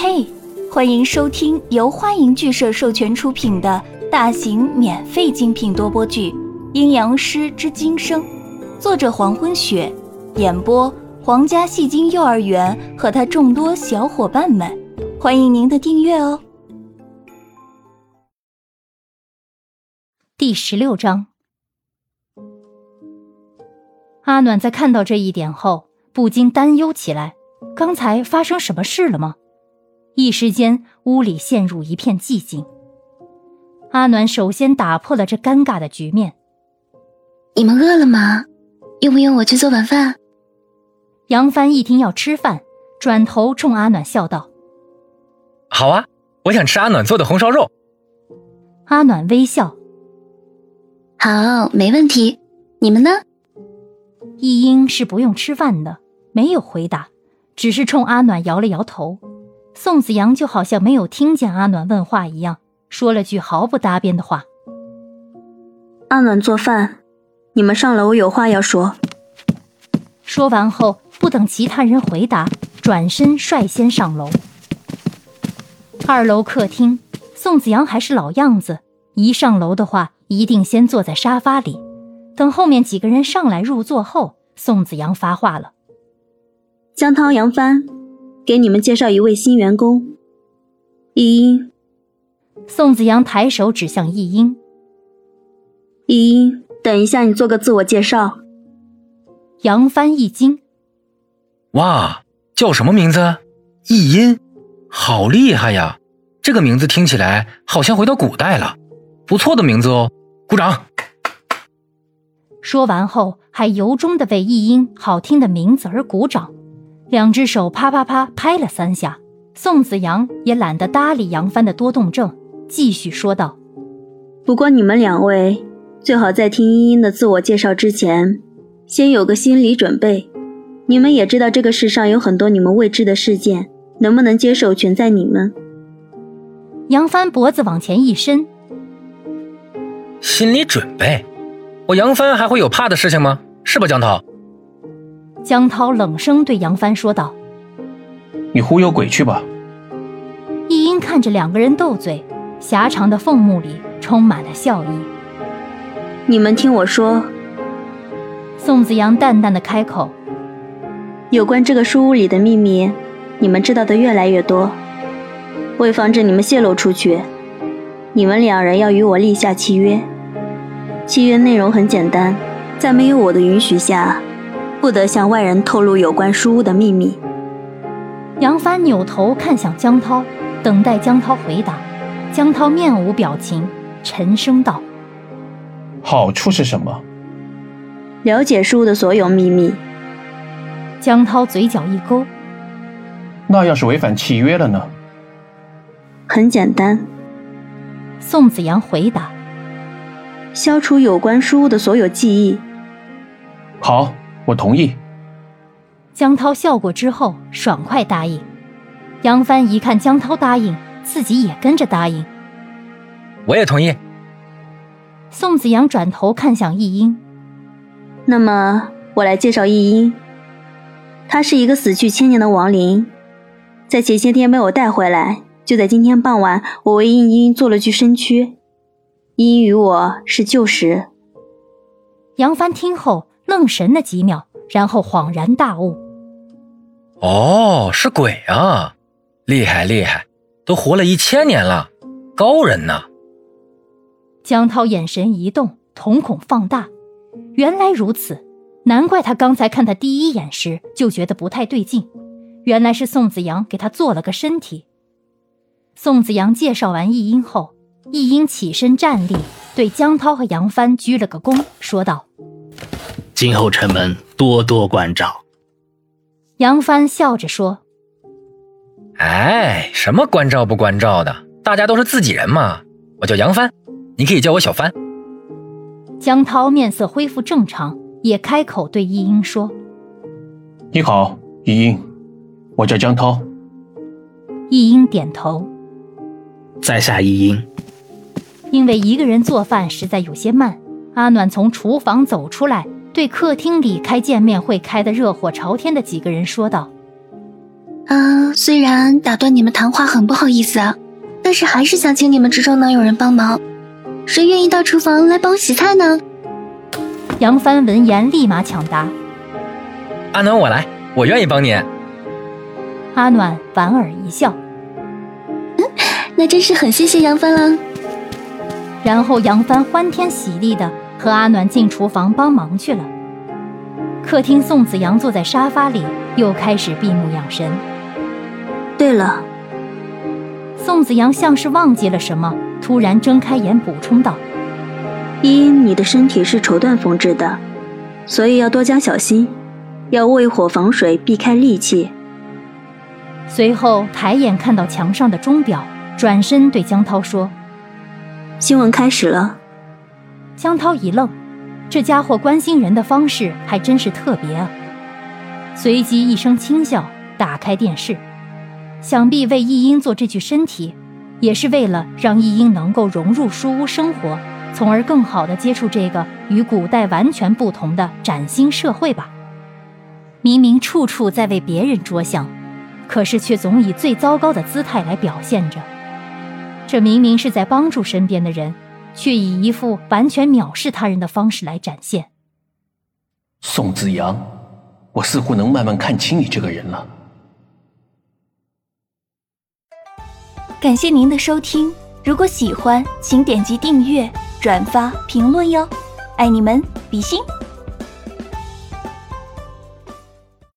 嘿，欢迎收听由欢迎剧社授权出品的大型免费精品多播剧《阴阳师之今生》，作者黄昏雪，演播皇家戏精幼儿园和他众多小伙伴们，欢迎您的订阅哦。第十六章，阿暖在看到这一点后，不禁担忧起来：刚才发生什么事了吗？一时间，屋里陷入一片寂静。阿暖首先打破了这尴尬的局面：“你们饿了吗？用不用我去做晚饭？”杨帆一听要吃饭，转头冲阿暖笑道：“好啊，我想吃阿暖做的红烧肉。”阿暖微笑：“好，没问题。你们呢？”一英是不用吃饭的，没有回答，只是冲阿暖摇了摇头。宋子阳就好像没有听见阿暖问话一样，说了句毫不搭边的话：“阿暖做饭，你们上楼有话要说。”说完后，不等其他人回答，转身率先上楼。二楼客厅，宋子阳还是老样子，一上楼的话，一定先坐在沙发里，等后面几个人上来入座后，宋子阳发话了：“江涛、杨帆。”给你们介绍一位新员工，易英。宋子阳抬手指向易英。易英，等一下，你做个自我介绍。杨帆一惊：“哇，叫什么名字？易英，好厉害呀！这个名字听起来好像回到古代了，不错的名字哦，鼓掌。”说完后，还由衷的为易英好听的名字而鼓掌。两只手啪啪啪拍了三下，宋子阳也懒得搭理杨帆的多动症，继续说道：“不过你们两位最好在听茵茵的自我介绍之前，先有个心理准备。你们也知道这个世上有很多你们未知的事件，能不能接受全在你们。”杨帆脖子往前一伸：“心理准备？我杨帆还会有怕的事情吗？是吧，江涛？”江涛冷声对杨帆说道：“你忽悠鬼去吧。”一英看着两个人斗嘴，狭长的凤目里充满了笑意。“你们听我说。”宋子阳淡淡的开口：“有关这个书屋里的秘密，你们知道的越来越多。为防止你们泄露出去，你们两人要与我立下契约。契约内容很简单，在没有我的允许下。”不得向外人透露有关书屋的秘密。杨帆扭头看向江涛，等待江涛回答。江涛面无表情，沉声道：“好处是什么？了解书屋的所有秘密。”江涛嘴角一勾：“那要是违反契约了呢？”很简单。宋子阳回答：“消除有关书屋的所有记忆。”好。我同意。江涛笑过之后，爽快答应。杨帆一看江涛答应，自己也跟着答应。我也同意。宋子阳转头看向易英，那么我来介绍易英。他是一个死去千年的亡灵，在前些天被我带回来，就在今天傍晚，我为易英做了具身躯。易英与我是旧识。杨帆听后。愣神了几秒，然后恍然大悟：“哦，是鬼啊！厉害厉害，都活了一千年了，高人呐！”江涛眼神一动，瞳孔放大。原来如此，难怪他刚才看他第一眼时就觉得不太对劲，原来是宋子阳给他做了个身体。宋子阳介绍完易英后，易英起身站立，对江涛和杨帆鞠了个躬，说道。今后城门多多关照。杨帆笑着说：“哎，什么关照不关照的，大家都是自己人嘛。我叫杨帆，你可以叫我小帆。”江涛面色恢复正常，也开口对一英说：“你好，一英，我叫江涛。”一英点头：“在下一英。”因为一个人做饭实在有些慢，阿暖从厨房走出来。对客厅里开见面会开得热火朝天的几个人说道：“嗯，虽然打断你们谈话很不好意思啊，但是还是想请你们之中能有人帮忙。谁愿意到厨房来帮我洗菜呢？杨帆闻言立马抢答：“阿暖，我来，我愿意帮你。”阿暖莞尔一笑：“那真是很谢谢杨帆了。”然后杨帆欢天喜地的和阿暖进厨房帮忙去了。客厅，宋子阳坐在沙发里，又开始闭目养神。对了，宋子阳像是忘记了什么，突然睁开眼补充道：“依依，你的身体是绸缎缝制的，所以要多加小心，要为火防水，避开戾气。”随后抬眼看到墙上的钟表，转身对江涛说：“新闻开始了。”江涛一愣。这家伙关心人的方式还真是特别啊！随即一声轻笑，打开电视，想必为易英做这具身体，也是为了让易英能够融入书屋生活，从而更好的接触这个与古代完全不同的崭新社会吧。明明处处在为别人着想，可是却总以最糟糕的姿态来表现着，这明明是在帮助身边的人。却以一副完全藐视他人的方式来展现。宋子阳，我似乎能慢慢看清你这个人了。感谢您的收听，如果喜欢，请点击订阅、转发、评论哟，爱你们，比心。